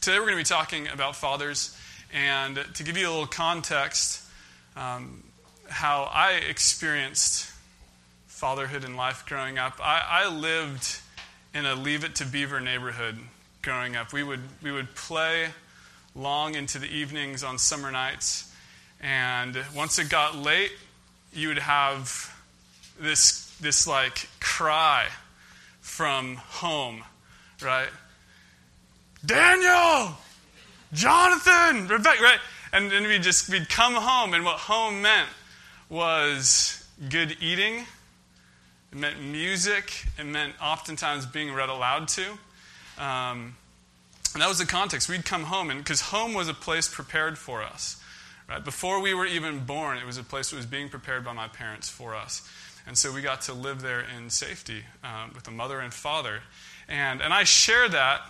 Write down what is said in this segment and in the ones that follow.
Today we're going to be talking about fathers, and to give you a little context, um, how I experienced fatherhood in life growing up. I, I lived in a Leave It to Beaver neighborhood growing up. We would, we would play long into the evenings on summer nights, and once it got late, you would have this, this like cry from home, right? Daniel, Jonathan, Rebecca, right? And then we'd just we'd come home, and what home meant was good eating. It meant music. It meant oftentimes being read aloud to. Um, and that was the context. We'd come home, and because home was a place prepared for us. Right? Before we were even born, it was a place that was being prepared by my parents for us. And so we got to live there in safety um, with a mother and father. And, and I share that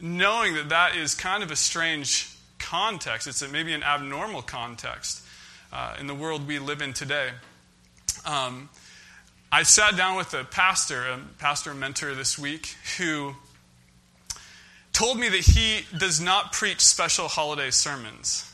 knowing that that is kind of a strange context. It's maybe an abnormal context uh, in the world we live in today. Um, I sat down with a pastor, a pastor mentor this week, who told me that he does not preach special holiday sermons.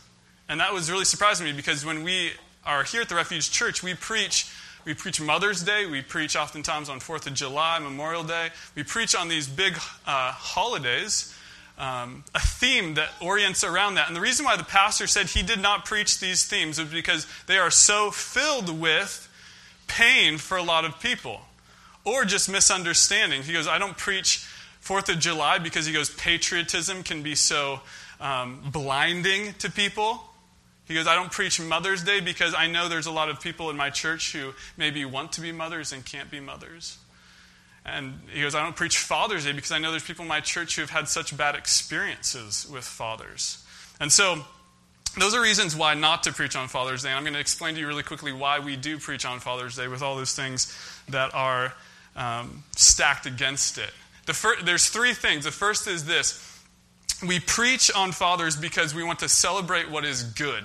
And that was really surprising me because when we are here at the Refuge Church, we preach we preach Mother's Day. We preach oftentimes on 4th of July, Memorial Day. We preach on these big uh, holidays, um, a theme that orients around that. And the reason why the pastor said he did not preach these themes is because they are so filled with pain for a lot of people or just misunderstanding. He goes, I don't preach 4th of July because he goes, patriotism can be so um, blinding to people. He goes, I don't preach Mother's Day because I know there's a lot of people in my church who maybe want to be mothers and can't be mothers. And he goes, I don't preach Father's Day because I know there's people in my church who have had such bad experiences with fathers. And so, those are reasons why not to preach on Father's Day. And I'm going to explain to you really quickly why we do preach on Father's Day with all those things that are um, stacked against it. The fir- there's three things. The first is this we preach on fathers because we want to celebrate what is good.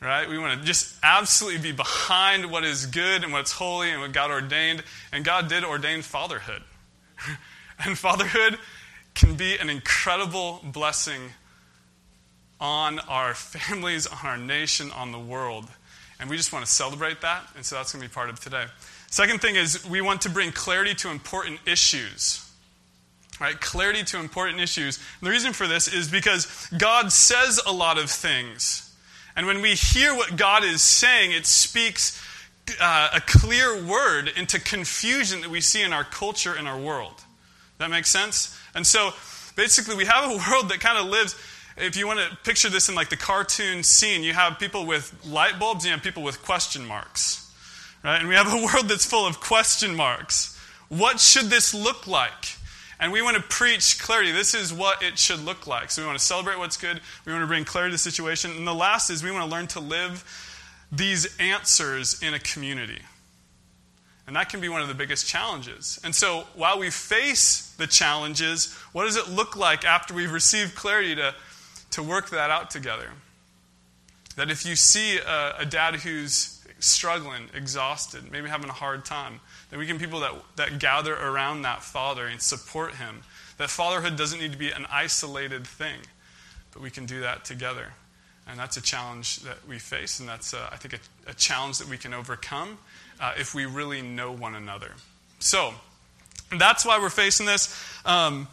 Right? We want to just absolutely be behind what is good and what's holy and what God ordained. And God did ordain fatherhood. and fatherhood can be an incredible blessing on our families, on our nation, on the world. And we just want to celebrate that. And so that's going to be part of today. Second thing is we want to bring clarity to important issues right? Clarity to important issues. And the reason for this is because God says a lot of things. And when we hear what God is saying, it speaks uh, a clear word into confusion that we see in our culture and our world. That makes sense? And so basically, we have a world that kind of lives. If you want to picture this in like the cartoon scene, you have people with light bulbs, and you have people with question marks. Right? And we have a world that's full of question marks. What should this look like? And we want to preach clarity. This is what it should look like. So we want to celebrate what's good. We want to bring clarity to the situation. And the last is we want to learn to live these answers in a community. And that can be one of the biggest challenges. And so while we face the challenges, what does it look like after we've received clarity to, to work that out together? That if you see a, a dad who's struggling, exhausted, maybe having a hard time, that we can people that, that gather around that father and support him. That fatherhood doesn't need to be an isolated thing, but we can do that together. And that's a challenge that we face, and that's, uh, I think, a, a, challenge that we can overcome uh, if we really know one another. So, that's why we're facing this. Um,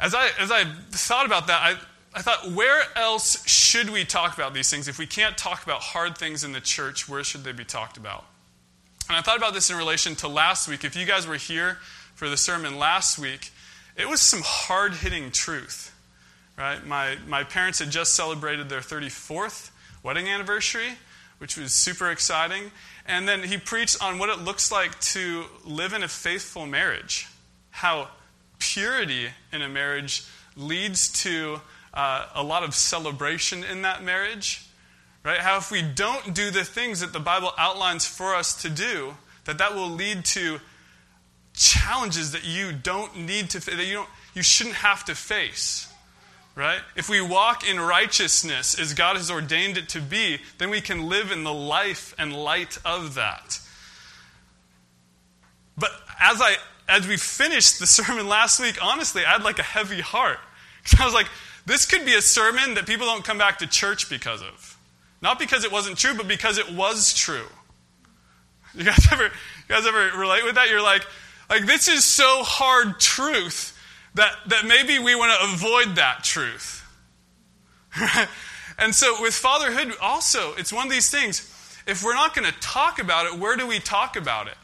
as, I, as I thought about that, I, I thought, where else should we talk about these things? If we can't talk about hard things in the church, where should they be talked about? And I thought about this in relation to last week. If you guys were here for the sermon last week, it was some hard hitting truth. Right? My, my parents had just celebrated their 34th wedding anniversary, which was super exciting. And then he preached on what it looks like to live in a faithful marriage, how purity in a marriage leads to uh, a lot of celebration in that marriage, Right? How if we don't do the things that the Bible outlines for us to do, that that will lead to challenges that you don't need to that you don't you shouldn't have to face. Right? If we walk in righteousness as God has ordained it to be, then we can live in the life and light of that. But as I as we finished the sermon last week, honestly, I had like a heavy heart. Because I was like, this could be a sermon that people don't come back to church because of. Not because it wasn't true, but because it was true. You guys ever, you guys ever relate with that? You're like, like this is so hard truth that, that maybe we want to avoid that truth. and so with fatherhood, also, it's one of these things. If we're not going to talk about it, where do we talk about it?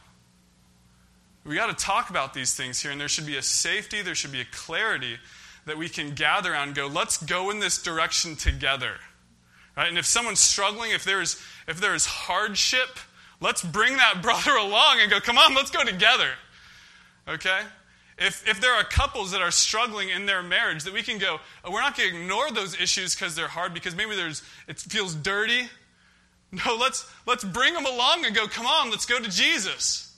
We got to talk about these things here, and there should be a safety, there should be a clarity that we can gather and go, let's go in this direction together. Right? And if someone's struggling, if there's if there's hardship, let's bring that brother along and go, come on, let's go together. Okay? If, if there are couples that are struggling in their marriage, that we can go, oh, we're not going to ignore those issues because they're hard, because maybe there's, it feels dirty. No, let's, let's bring them along and go, come on, let's go to Jesus.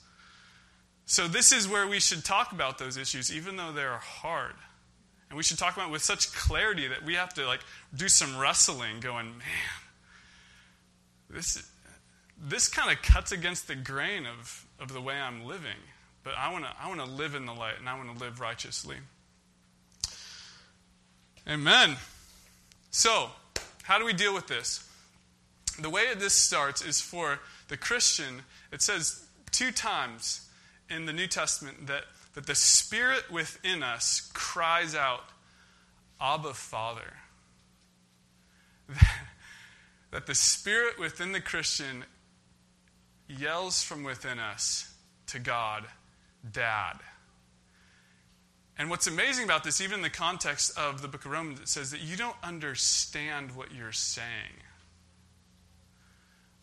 So, this is where we should talk about those issues, even though they're hard. And we should talk about it with such clarity that we have to like do some wrestling, going, man, this, this kind of cuts against the grain of, of the way I'm living. But I want to I wanna live in the light and I want to live righteously. Amen. So, how do we deal with this? The way this starts is for the Christian, it says two times in the New Testament that that the Spirit within us cries out, Abba, Father. that the Spirit within the Christian yells from within us to God, Dad. And what's amazing about this, even in the context of the book of Romans, it says that you don't understand what you're saying.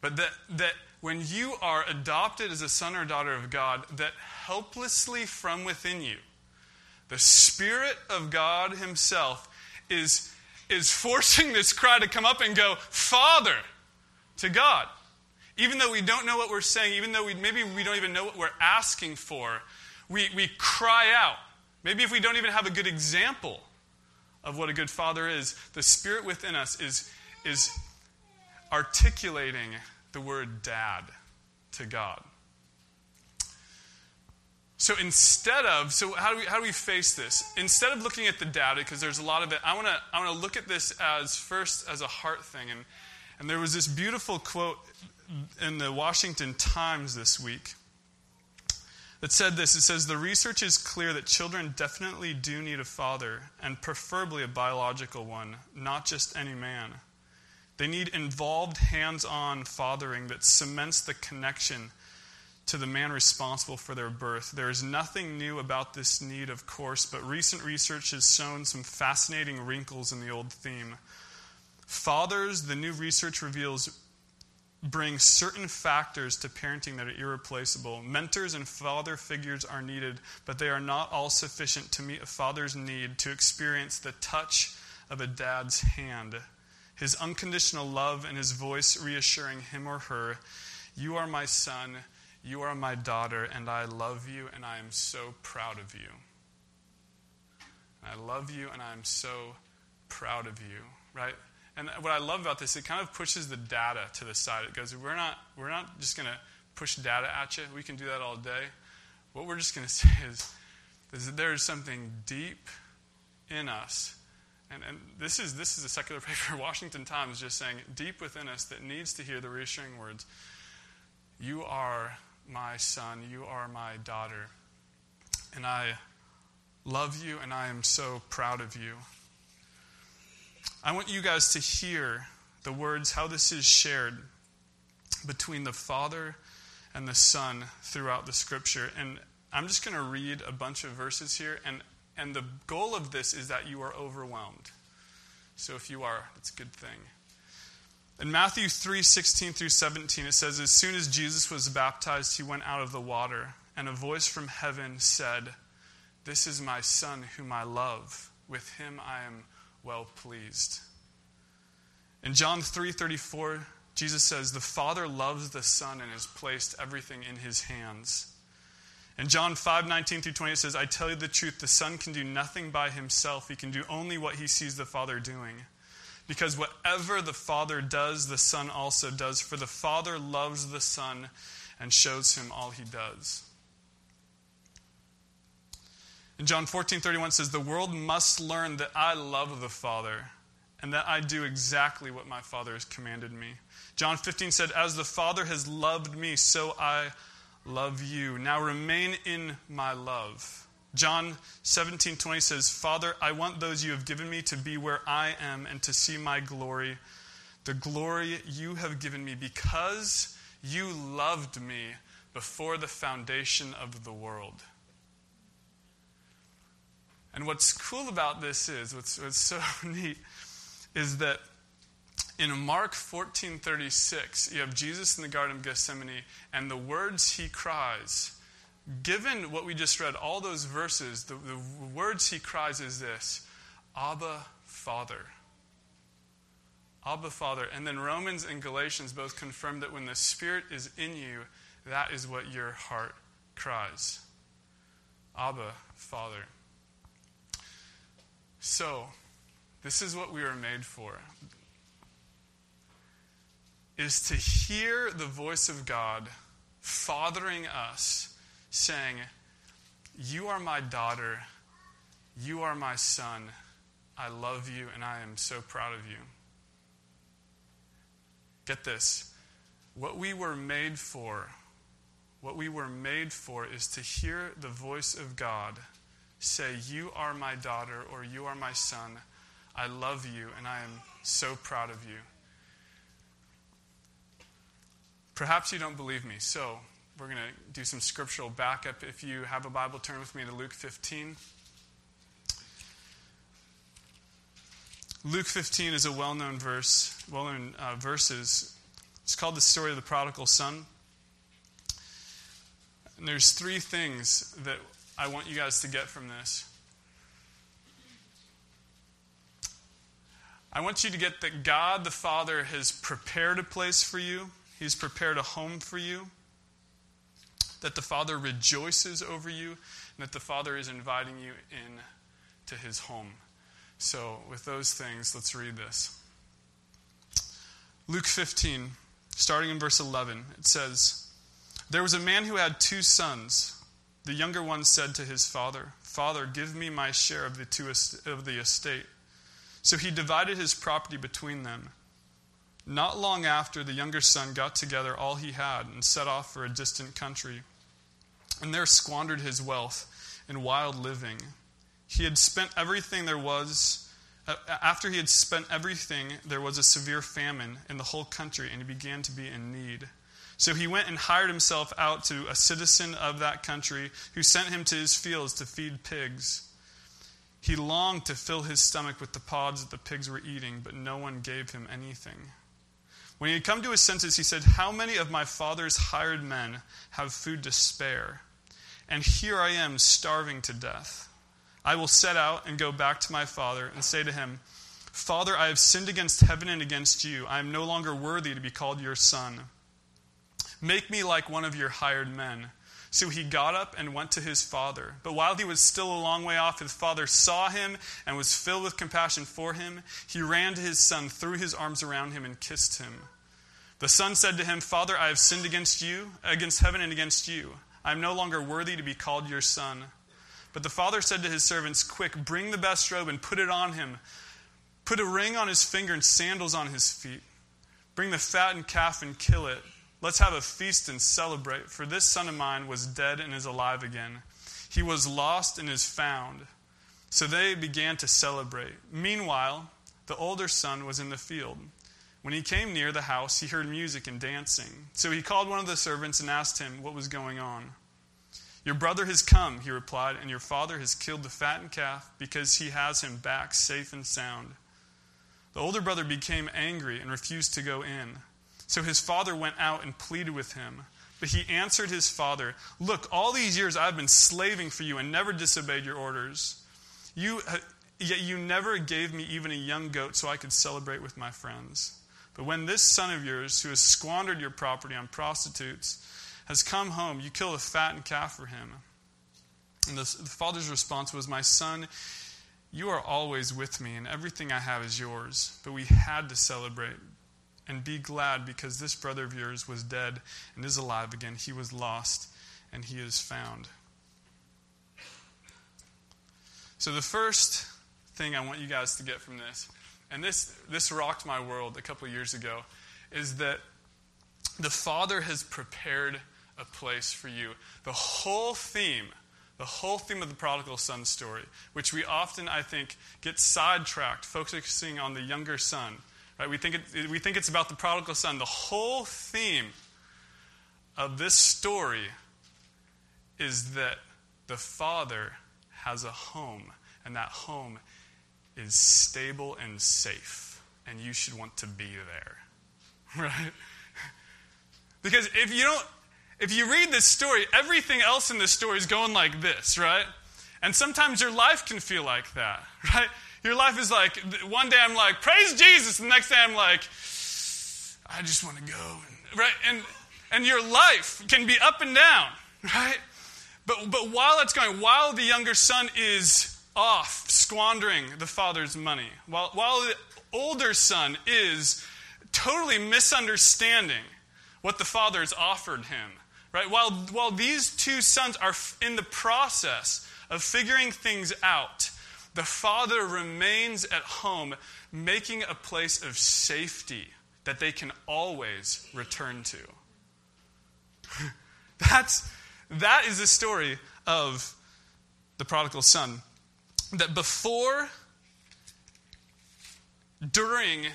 But that, that when you are adopted as a son or daughter of God, that helplessly from within you, the Spirit of God Himself is, is forcing this cry to come up and go, Father, to God. Even though we don't know what we're saying, even though we, maybe we don't even know what we're asking for, we, we cry out. Maybe if we don't even have a good example of what a good father is, the Spirit within us is, is articulating the word dad to God. So instead of, so how do we, how do we face this? Instead of looking at the data, because there's a lot of it, I want to I wanna look at this as first as a heart thing. And, and there was this beautiful quote in the Washington Times this week that said this. It says, The research is clear that children definitely do need a father, and preferably a biological one, not just any man. They need involved, hands on fathering that cements the connection to the man responsible for their birth. There is nothing new about this need, of course, but recent research has shown some fascinating wrinkles in the old theme. Fathers, the new research reveals, bring certain factors to parenting that are irreplaceable. Mentors and father figures are needed, but they are not all sufficient to meet a father's need to experience the touch of a dad's hand, his unconditional love, and his voice reassuring him or her, You are my son you are my daughter, and I love you, and I am so proud of you. I love you, and I am so proud of you, right? And what I love about this, it kind of pushes the data to the side. It goes, we're not, we're not just going to push data at you. We can do that all day. What we're just going to say is, is that there is something deep in us. And, and this, is, this is a secular paper, Washington Times, just saying, deep within us that needs to hear the reassuring words You are my son, you are my daughter. And I love you and I am so proud of you. I want you guys to hear the words, how this is shared between the Father and the Son throughout the scripture. And I'm just going to read a bunch of verses here. And, and the goal of this is that you are overwhelmed. So if you are, it's a good thing. In Matthew 3 16 through 17, it says, As soon as Jesus was baptized, he went out of the water, and a voice from heaven said, This is my Son, whom I love. With him I am well pleased. In John 3 34, Jesus says, The Father loves the Son and has placed everything in his hands. In John 5 19 through 20, it says, I tell you the truth, the Son can do nothing by himself. He can do only what he sees the Father doing. Because whatever the Father does, the Son also does. For the Father loves the Son and shows him all he does. In John 14 31 says, The world must learn that I love the Father and that I do exactly what my Father has commanded me. John 15 said, As the Father has loved me, so I love you. Now remain in my love. John 17 20 says, Father, I want those you have given me to be where I am and to see my glory, the glory you have given me, because you loved me before the foundation of the world. And what's cool about this is, what's, what's so neat, is that in Mark 14:36, you have Jesus in the Garden of Gethsemane, and the words he cries. Given what we just read, all those verses, the, the words he cries is this Abba, Father. Abba, Father. And then Romans and Galatians both confirm that when the Spirit is in you, that is what your heart cries. Abba, Father. So, this is what we were made for. Is to hear the voice of God fathering us, saying, You are my daughter, you are my son, I love you, and I am so proud of you. Get this. What we were made for, what we were made for is to hear the voice of God say, You are my daughter, or You are my son. I love you, and I am so proud of you. Perhaps you don't believe me, so we're going to do some scriptural backup. If you have a Bible, turn with me to Luke 15. Luke 15 is a well known verse, well known uh, verses. It's called the story of the prodigal son. And there's three things that I want you guys to get from this. I want you to get that God the Father has prepared a place for you, He's prepared a home for you, that the Father rejoices over you, and that the Father is inviting you in to His home. So, with those things, let's read this. Luke 15, starting in verse 11, it says, There was a man who had two sons. The younger one said to his father, Father, give me my share of the, two of the estate. So he divided his property between them. Not long after, the younger son got together all he had and set off for a distant country, and there squandered his wealth in wild living. He had spent everything there was. Uh, after he had spent everything, there was a severe famine in the whole country, and he began to be in need. So he went and hired himself out to a citizen of that country who sent him to his fields to feed pigs. He longed to fill his stomach with the pods that the pigs were eating, but no one gave him anything. When he had come to his senses, he said, How many of my father's hired men have food to spare? And here I am starving to death. I will set out and go back to my father and say to him, Father, I have sinned against heaven and against you. I am no longer worthy to be called your son. Make me like one of your hired men. So he got up and went to his father. But while he was still a long way off, his father saw him and was filled with compassion for him. He ran to his son, threw his arms around him, and kissed him. The son said to him, Father, I have sinned against you, against heaven and against you. I am no longer worthy to be called your son. But the father said to his servants, Quick, bring the best robe and put it on him. Put a ring on his finger and sandals on his feet. Bring the fattened calf and kill it. Let's have a feast and celebrate, for this son of mine was dead and is alive again. He was lost and is found. So they began to celebrate. Meanwhile, the older son was in the field. When he came near the house, he heard music and dancing. So he called one of the servants and asked him what was going on. Your brother has come, he replied, and your father has killed the fattened calf because he has him back safe and sound. The older brother became angry and refused to go in. So his father went out and pleaded with him. But he answered his father, Look, all these years I've been slaving for you and never disobeyed your orders. You, uh, yet you never gave me even a young goat so I could celebrate with my friends. But when this son of yours, who has squandered your property on prostitutes, has come home, you kill a fattened calf for him. And the, the father's response was, My son, you are always with me, and everything I have is yours. But we had to celebrate and be glad because this brother of yours was dead and is alive again. He was lost and he is found. So, the first thing I want you guys to get from this, and this, this rocked my world a couple years ago, is that the Father has prepared a place for you. The whole theme, the whole theme of the prodigal son story, which we often, I think, get sidetracked, focusing on the younger son. Right? We, think it, we think it's about the prodigal son. The whole theme of this story is that the Father has a home, and that home is stable and safe, and you should want to be there. Right? Because if you don't, if you read this story, everything else in this story is going like this, right? And sometimes your life can feel like that, right? Your life is like, one day I'm like, praise Jesus, and the next day I'm like, I just want to go, right? And, and your life can be up and down, right? But, but while it's going, while the younger son is off squandering the father's money, while, while the older son is totally misunderstanding what the father has offered him, right? While, while these two sons are in the process of figuring things out, the father remains at home, making a place of safety that they can always return to. That's that is the story of the prodigal son. That before, during,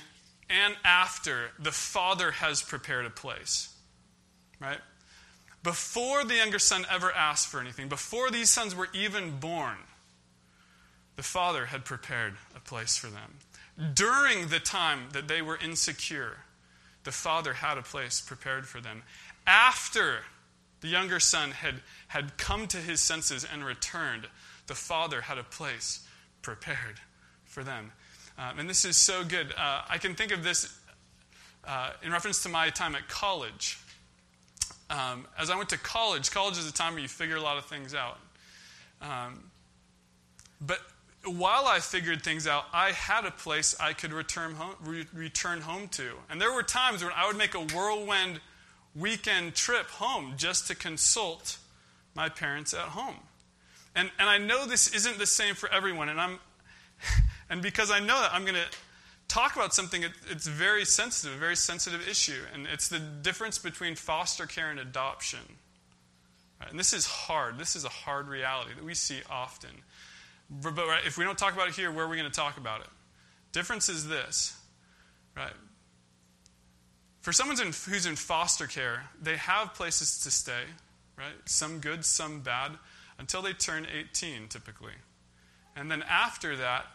and after, the father has prepared a place. Right? Before the younger son ever asked for anything, before these sons were even born, the father had prepared a place for them. During the time that they were insecure, the father had a place prepared for them. After the younger son had, had come to his senses and returned. The father had a place prepared for them. Um, and this is so good. Uh, I can think of this uh, in reference to my time at college. Um, as I went to college, college is a time where you figure a lot of things out. Um, but while I figured things out, I had a place I could return home, re- return home to. And there were times when I would make a whirlwind weekend trip home just to consult my parents at home. And, and I know this isn't the same for everyone, and, I'm, and because I know that, I'm going to talk about something it's very sensitive, a very sensitive issue, and it's the difference between foster care and adoption. And this is hard. This is a hard reality that we see often. But, right, if we don't talk about it here, where are we going to talk about it? Difference is this, right? For someone who's in foster care, they have places to stay, right? Some good, some bad, until they turn 18, typically. And then after that,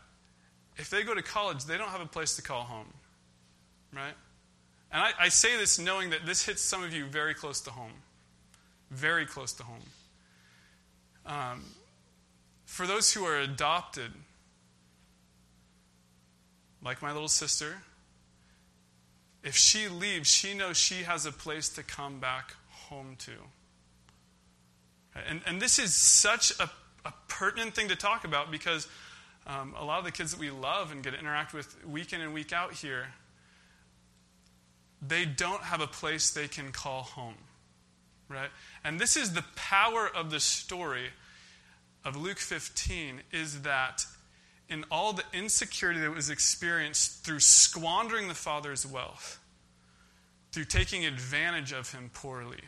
if they go to college, they don't have a place to call home, right? And I, I say this knowing that this hits some of you very close to home. Very close to home. Um, for those who are adopted, like my little sister, if she leaves, she knows she has a place to come back home to. And, and this is such a, a pertinent thing to talk about because um, a lot of the kids that we love and get to interact with week in and week out here, they don't have a place they can call home. Right? And this is the power of the story of Luke 15 is that in all the insecurity that was experienced through squandering the father's wealth, through taking advantage of him poorly.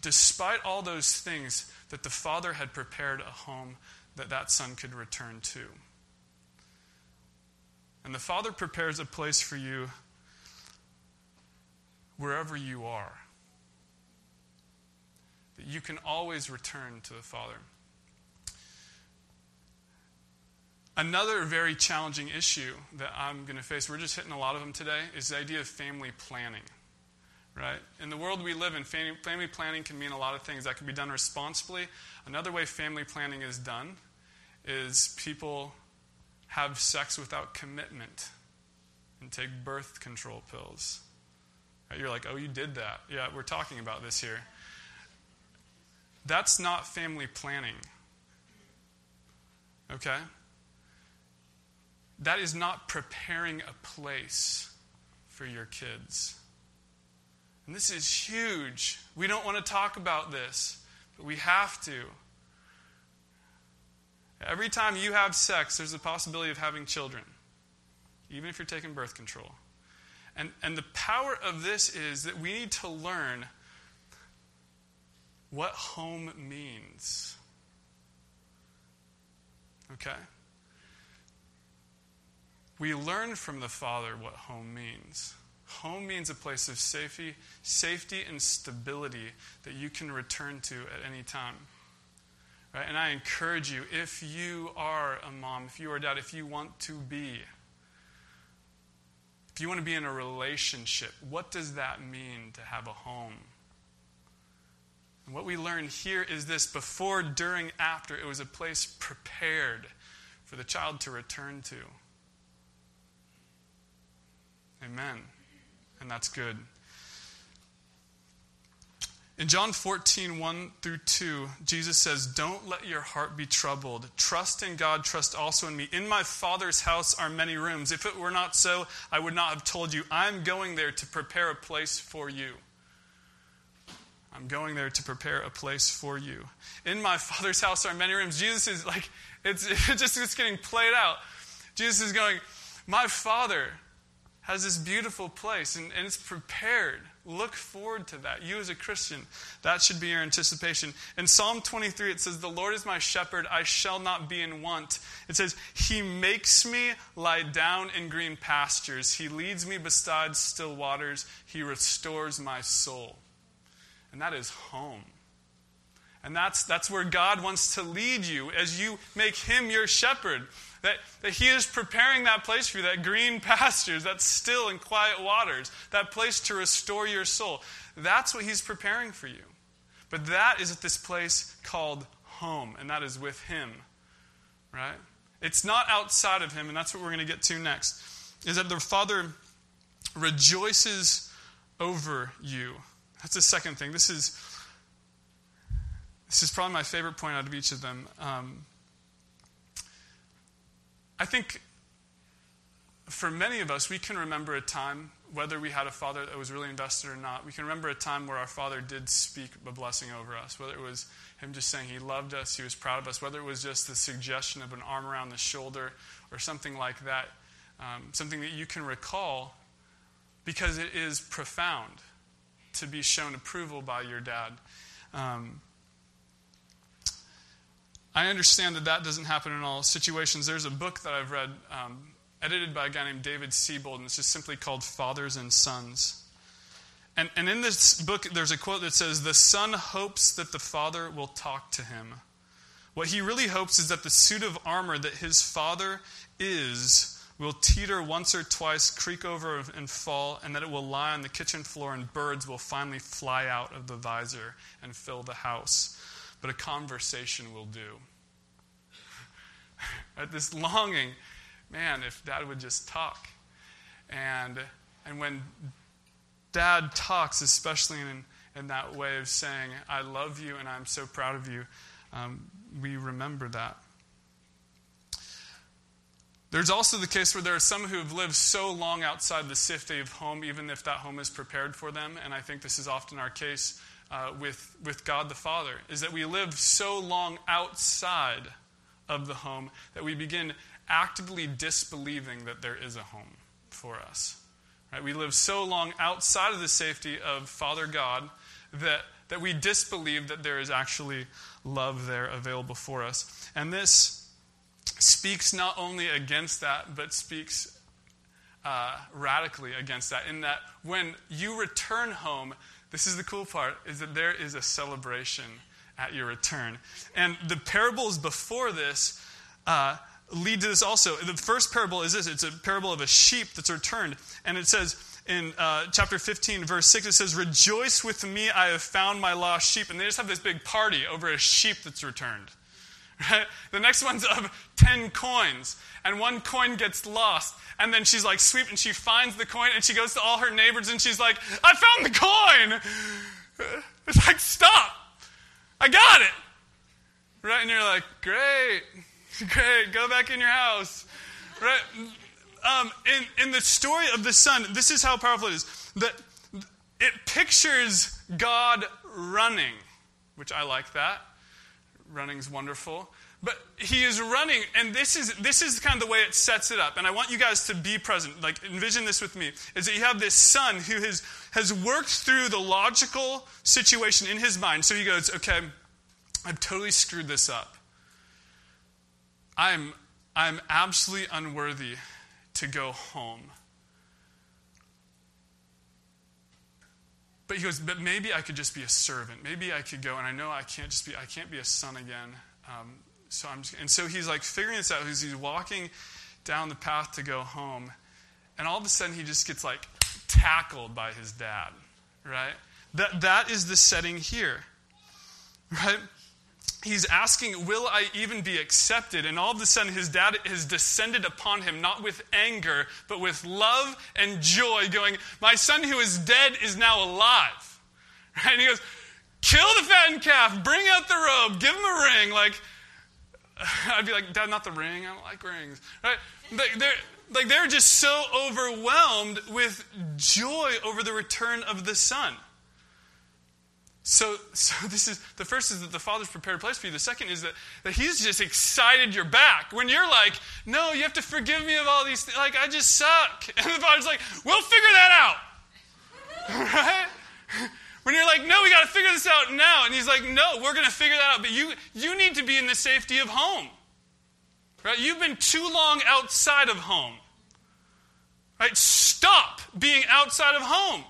Despite all those things, that the father had prepared a home that that son could return to. And the father prepares a place for you wherever you are. That you can always return to the father. Another very challenging issue that I'm going to face, we're just hitting a lot of them today, is the idea of family planning. Right? In the world we live in, family planning can mean a lot of things. That can be done responsibly. Another way family planning is done is people have sex without commitment and take birth control pills. You're like, oh, you did that. Yeah, we're talking about this here. That's not family planning. Okay? that is not preparing a place for your kids. And this is huge. We don't want to talk about this, but we have to. Every time you have sex, there's a possibility of having children, even if you're taking birth control. And, and the power of this is that we need to learn what home means. Okay? We learn from the Father what home means. Home means a place of safety, safety and stability that you can return to at any time. Right? And I encourage you, if you are a mom, if you are a dad, if you want to be, if you want to be in a relationship, what does that mean to have a home? And what we learn here is this before, during, after, it was a place prepared for the child to return to. Amen. And that's good. In John 14, 1 through 2, Jesus says, Don't let your heart be troubled. Trust in God, trust also in me. In my Father's house are many rooms. If it were not so, I would not have told you. I'm going there to prepare a place for you. I'm going there to prepare a place for you. In my Father's house are many rooms. Jesus is like, it's, it's just it's getting played out. Jesus is going, My Father has this beautiful place and, and it's prepared. Look forward to that. You, as a Christian, that should be your anticipation. In Psalm 23, it says, The Lord is my shepherd, I shall not be in want. It says, He makes me lie down in green pastures, He leads me beside still waters, He restores my soul. And that is home. And that's, that's where God wants to lead you as you make Him your shepherd. That, that He is preparing that place for you, that green pastures, that still and quiet waters, that place to restore your soul. That's what He's preparing for you. But that is at this place called home, and that is with Him, right? It's not outside of Him, and that's what we're going to get to next. Is that the Father rejoices over you. That's the second thing. This is this is probably my favorite point out of each of them. Um, I think for many of us, we can remember a time, whether we had a father that was really invested or not, we can remember a time where our father did speak a blessing over us, whether it was him just saying he loved us, he was proud of us, whether it was just the suggestion of an arm around the shoulder or something like that, um, something that you can recall because it is profound to be shown approval by your dad. Um, I understand that that doesn't happen in all situations. There's a book that I've read, um, edited by a guy named David Seybold, and it's just simply called Fathers and Sons. And, and in this book, there's a quote that says, The son hopes that the father will talk to him. What he really hopes is that the suit of armor that his father is will teeter once or twice, creak over and fall, and that it will lie on the kitchen floor and birds will finally fly out of the visor and fill the house but a conversation will do. At this longing, man, if dad would just talk. And, and when dad talks, especially in, in that way of saying, I love you and I'm so proud of you, um, we remember that. There's also the case where there are some who have lived so long outside the safety of home, even if that home is prepared for them. And I think this is often our case uh, with, with God the Father is that we live so long outside of the home that we begin actively disbelieving that there is a home for us. Right? We live so long outside of the safety of Father God that, that we disbelieve that there is actually love there available for us. And this speaks not only against that, but speaks uh, radically against that, in that when you return home, this is the cool part, is that there is a celebration at your return. And the parables before this uh, lead to this also. The first parable is this it's a parable of a sheep that's returned. And it says in uh, chapter 15, verse 6, it says, Rejoice with me, I have found my lost sheep. And they just have this big party over a sheep that's returned. Right? The next one's of 10 coins, and one coin gets lost. And then she's like, sweep, and she finds the coin, and she goes to all her neighbors, and she's like, I found the coin! It's like, stop! I got it! Right? And you're like, great, great, go back in your house. Right? Um, in, in the story of the son, this is how powerful it is. That it pictures God running, which I like that running's wonderful. But he is running, and this is this is kind of the way it sets it up. And I want you guys to be present. Like envision this with me: is that you have this son who has has worked through the logical situation in his mind. So he goes, "Okay, I've totally screwed this up. I'm I'm absolutely unworthy to go home." But he goes, but maybe I could just be a servant. Maybe I could go, and I know I can't just be, I can't be a son again. Um, so I'm just, and so he's like figuring this out. He's, he's walking down the path to go home, and all of a sudden he just gets like tackled by his dad, right? That, that is the setting here, right? He's asking, Will I even be accepted? And all of a sudden, his dad has descended upon him, not with anger, but with love and joy, going, My son who is dead is now alive. Right? And he goes, Kill the fattened calf, bring out the robe, give him a ring. Like, I'd be like, Dad, not the ring. I don't like rings. Right? They're, like they're just so overwhelmed with joy over the return of the son. So, so this is the first is that the father's prepared a place for you. The second is that, that he's just excited you're back. When you're like, no, you have to forgive me of all these things. Like, I just suck. And the father's like, we'll figure that out. right? When you're like, no, we got to figure this out now. And he's like, no, we're to figure that out. But you, you need to be in the safety of home. Right? You've been too long outside of home. Right? Stop being outside of home.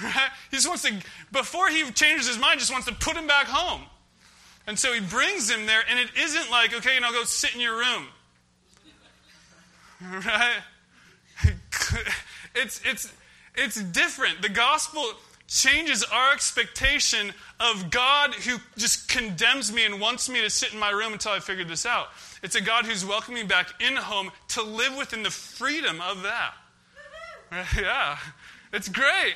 Right? He just wants to, before he changes his mind, just wants to put him back home. And so he brings him there, and it isn't like, okay, and I'll go sit in your room. Right? It's, it's, it's different. The gospel changes our expectation of God who just condemns me and wants me to sit in my room until I figure this out. It's a God who's welcoming me back in home to live within the freedom of that. Yeah, it's great.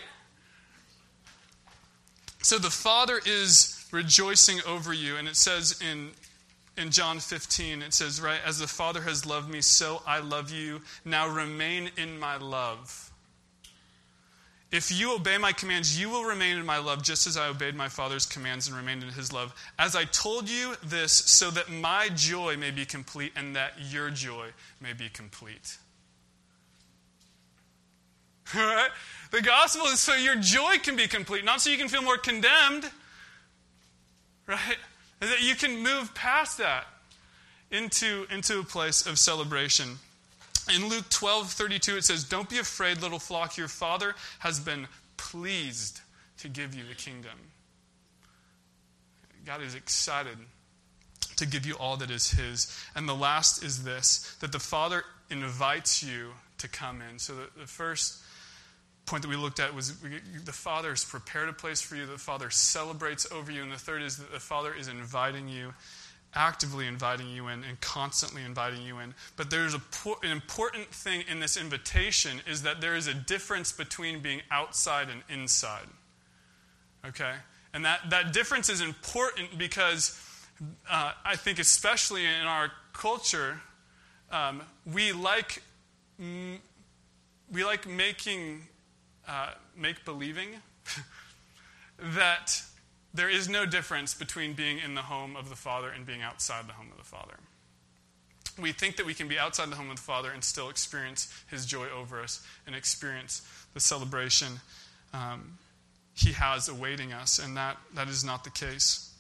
So the Father is rejoicing over you, and it says in in John 15, it says, right, as the Father has loved me, so I love you. Now remain in my love. If you obey my commands, you will remain in my love, just as I obeyed my Father's commands and remained in his love. As I told you this, so that my joy may be complete and that your joy may be complete. All right? The gospel is so your joy can be complete, not so you can feel more condemned, right? That you can move past that into, into a place of celebration. In Luke 12 32, it says, Don't be afraid, little flock. Your Father has been pleased to give you the kingdom. God is excited to give you all that is His. And the last is this that the Father invites you to come in. So the, the first point that we looked at was the Father has prepared a place for you, the Father celebrates over you, and the third is that the Father is inviting you actively inviting you in and constantly inviting you in. But there's a, an important thing in this invitation is that there is a difference between being outside and inside. Okay? And that, that difference is important because uh, I think, especially in our culture, um, we like mm, we like making uh, make believing that there is no difference between being in the home of the Father and being outside the home of the Father. We think that we can be outside the home of the Father and still experience His joy over us and experience the celebration um, He has awaiting us, and that, that is not the case.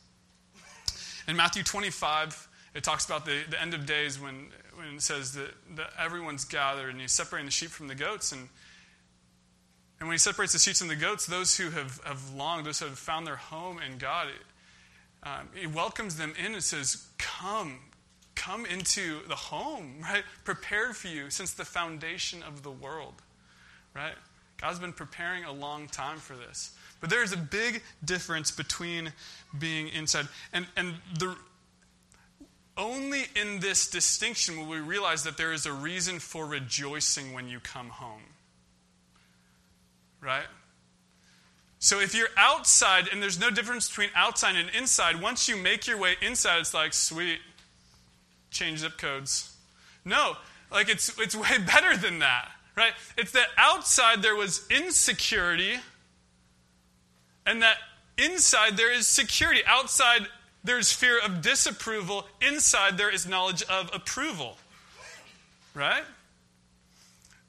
In Matthew 25, it talks about the, the end of days when, when it says that, that everyone's gathered and He's separating the sheep from the goats. And and when he separates the sheep from the goats, those who have, have longed, those who have found their home in God, um, he welcomes them in and says, Come, come into the home, right? Prepared for you since the foundation of the world, right? God's been preparing a long time for this. But there is a big difference between being inside and, and the only in this distinction will we realize that there is a reason for rejoicing when you come home right? So if you're outside and there's no difference between outside and inside, once you make your way inside, it's like, sweet, change zip codes. No, like it's, it's way better than that, right? It's that outside there was insecurity, and that inside there is security. Outside, there's fear of disapproval. Inside, there is knowledge of approval. Right?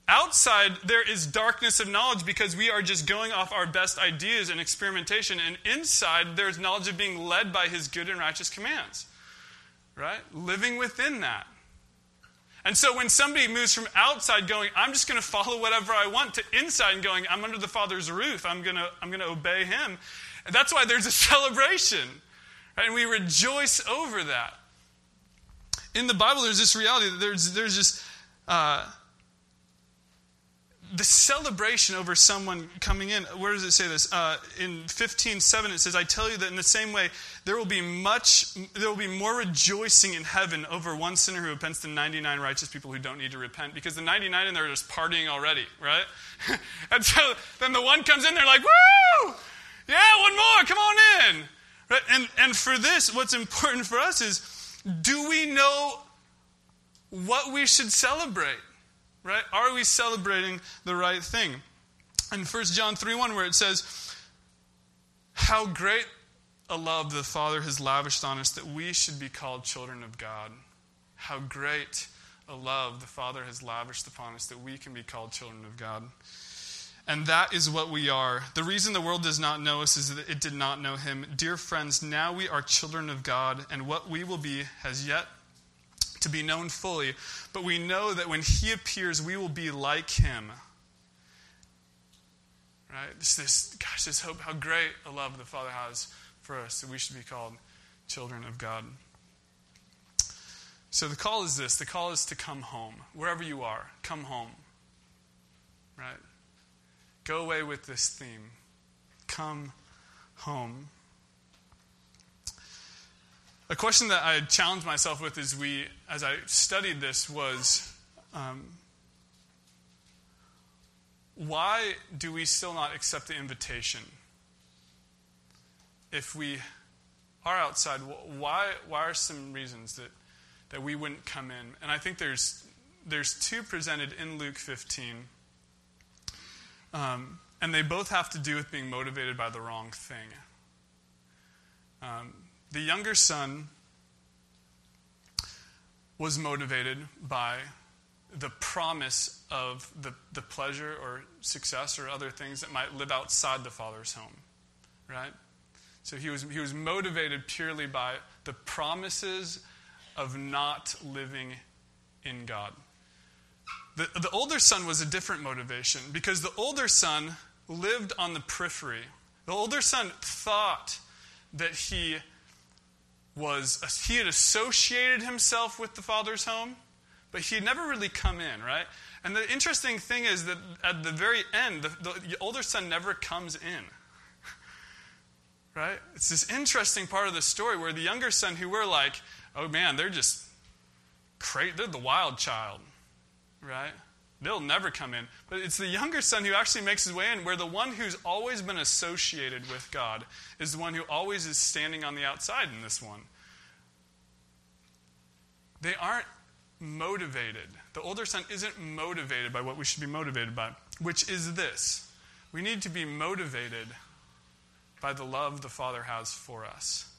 Outside, there is darkness of knowledge because we are just going off our best ideas and experimentation. And inside, there's knowledge of being led by his good and righteous commands. Right? Living within that. And so when somebody moves from outside going, I'm just going to follow whatever I want, to inside and going, I'm under the Father's roof, I'm going to, I'm going to obey him. And that's why there's a celebration. Right? And we rejoice over that. In the Bible, there's this reality that there's, there's just. Uh, the celebration over someone coming in where does it say this? Uh, in 15 7 it says i tell you that in the same way there will be much there will be more rejoicing in heaven over one sinner who repents than 99 righteous people who don't need to repent because the 99 in there are just partying already right? And so then the one comes in they're like woo! Yeah one more come on in! Right? and, and for this what's important for us is do we know what we should celebrate right? Are we celebrating the right thing? In 1 John 3 1, where it says, How great a love the Father has lavished on us that we should be called children of God. How great a love the Father has lavished upon us that we can be called children of God. And that is what we are. The reason the world does not know us is that it did not know him. Dear friends, now we are children of God, and what we will be has yet to be known fully, but we know that when he appears, we will be like him. Right? This, this, gosh, this hope, how great a love the Father has for us that we should be called children of God. So the call is this the call is to come home. Wherever you are, come home. Right? Go away with this theme. Come home. A question that I challenged myself with as we, as I studied this, was um, why do we still not accept the invitation? If we are outside, why, why are some reasons that, that we wouldn't come in? And I think there's, there's two presented in Luke 15. Um, and they both have to do with being motivated by the wrong thing. Um, the younger son was motivated by the promise of the, the pleasure or success or other things that might live outside the father's home, right? So he was, he was motivated purely by the promises of not living in God. The, the older son was a different motivation because the older son lived on the periphery. The older son thought that he was he had associated himself with the father's home, but he had never really come in, right? And the interesting thing is that at the very end, the, the older son never comes in. Right? It's this interesting part of the story where the younger son, who we're like, oh man, they're just crazy, they're the wild child, right? They'll never come in. But it's the younger son who actually makes his way in, where the one who's always been associated with God is the one who always is standing on the outside in this one. They aren't motivated. The older son isn't motivated by what we should be motivated by, which is this we need to be motivated by the love the Father has for us.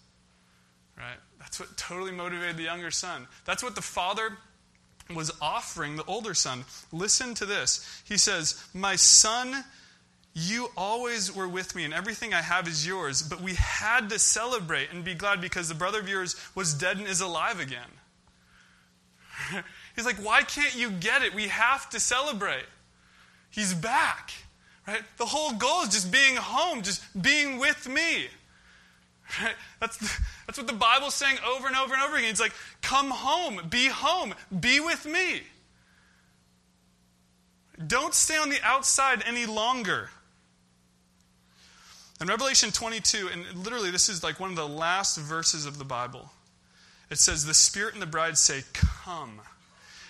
Right? That's what totally motivated the younger son. That's what the Father was offering the older son. Listen to this. He says, My son, you always were with me, and everything I have is yours. But we had to celebrate and be glad because the brother of yours was dead and is alive again. He's like, Why can't you get it? We have to celebrate. He's back. Right? The whole goal is just being home, just being with me. Right? That's, that's what the Bible's saying over and over and over again. It's like, come home, be home, be with me. Don't stay on the outside any longer. In Revelation 22, and literally this is like one of the last verses of the Bible, it says, The Spirit and the bride say, Come.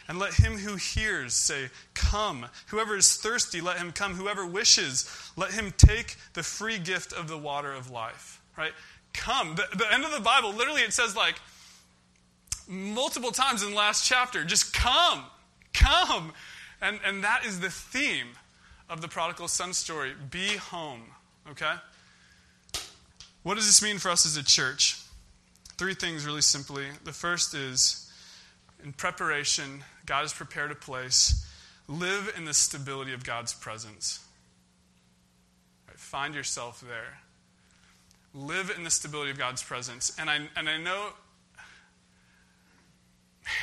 And let him who hears say, Come. Whoever is thirsty, let him come. Whoever wishes, let him take the free gift of the water of life. Right? Come. The, the end of the Bible, literally, it says like multiple times in the last chapter, just come, come. And, and that is the theme of the prodigal son story be home, okay? What does this mean for us as a church? three things really simply. The first is in preparation, God has prepared a place. Live in the stability of God's presence. Right? Find yourself there. Live in the stability of God's presence. And I, and I know, man,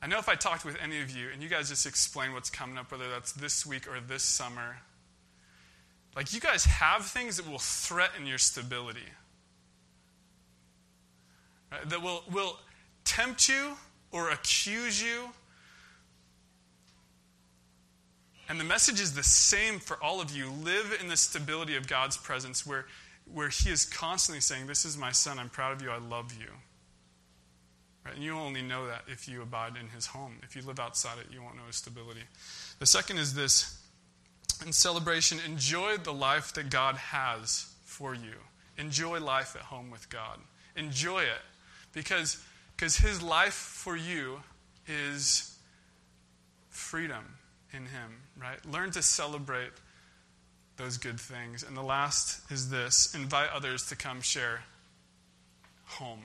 I know if I talked with any of you and you guys just explain what's coming up, whether that's this week or this summer, like you guys have things that will threaten your stability. Right? That will, will tempt you or accuse you. And the message is the same for all of you. Live in the stability of God's presence where, where He is constantly saying, This is my son, I'm proud of you, I love you. Right? And you only know that if you abide in His home. If you live outside it, you won't know His stability. The second is this in celebration, enjoy the life that God has for you. Enjoy life at home with God. Enjoy it because because his life for you is freedom in him, right? Learn to celebrate those good things. And the last is this invite others to come share home,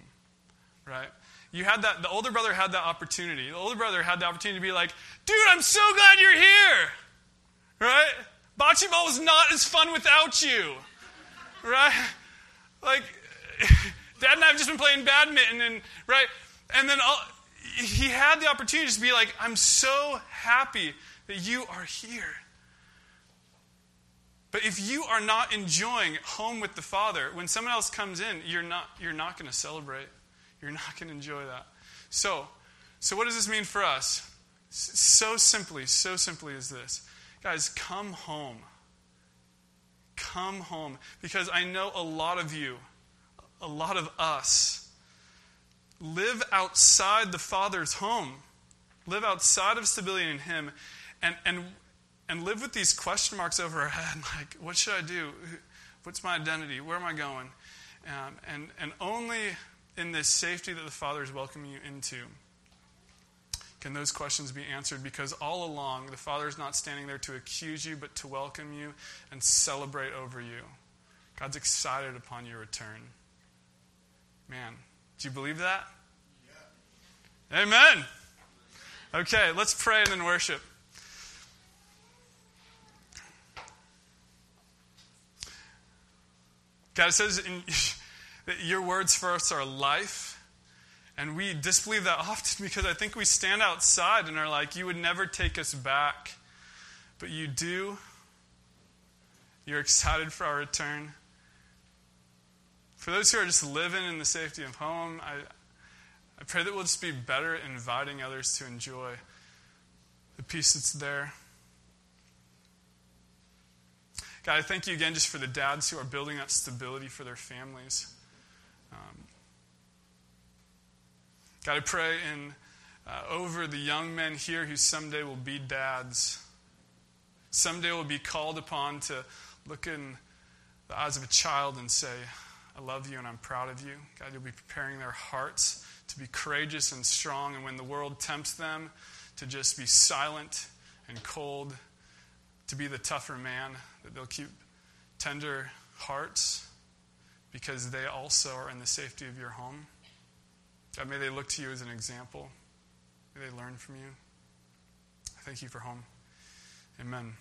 right? You had that, the older brother had that opportunity. The older brother had the opportunity to be like, dude, I'm so glad you're here, right? Bocce ball was not as fun without you, right? Like, Dad and I have just been playing badminton, and right? And then all, he had the opportunity to be like, I'm so happy that you are here. But if you are not enjoying home with the Father, when someone else comes in, you're not, you're not going to celebrate. You're not going to enjoy that. So, so what does this mean for us? So simply, so simply is this. Guys, come home. Come home. Because I know a lot of you, a lot of us, live outside the Father's home, live outside of stability in Him, and, and, and live with these question marks over our head like, what should I do? What's my identity? Where am I going? Um, and, and only in this safety that the Father is welcoming you into can those questions be answered because all along the Father is not standing there to accuse you, but to welcome you and celebrate over you. God's excited upon your return. Man, do you believe that? Yeah. Amen. Okay, let's pray and then worship. God, says in, that your words for us are life. And we disbelieve that often because I think we stand outside and are like, you would never take us back. But you do. You're excited for our return. For those who are just living in the safety of home, I, I pray that we'll just be better at inviting others to enjoy the peace that's there. God, I thank you again just for the dads who are building that stability for their families. Um, God, I pray in, uh, over the young men here who someday will be dads. Someday will be called upon to look in the eyes of a child and say, I love you and I'm proud of you. God, you'll be preparing their hearts to be courageous and strong. And when the world tempts them to just be silent and cold, to be the tougher man, that they'll keep tender hearts because they also are in the safety of your home. God, may they look to you as an example. May they learn from you. Thank you for home. Amen.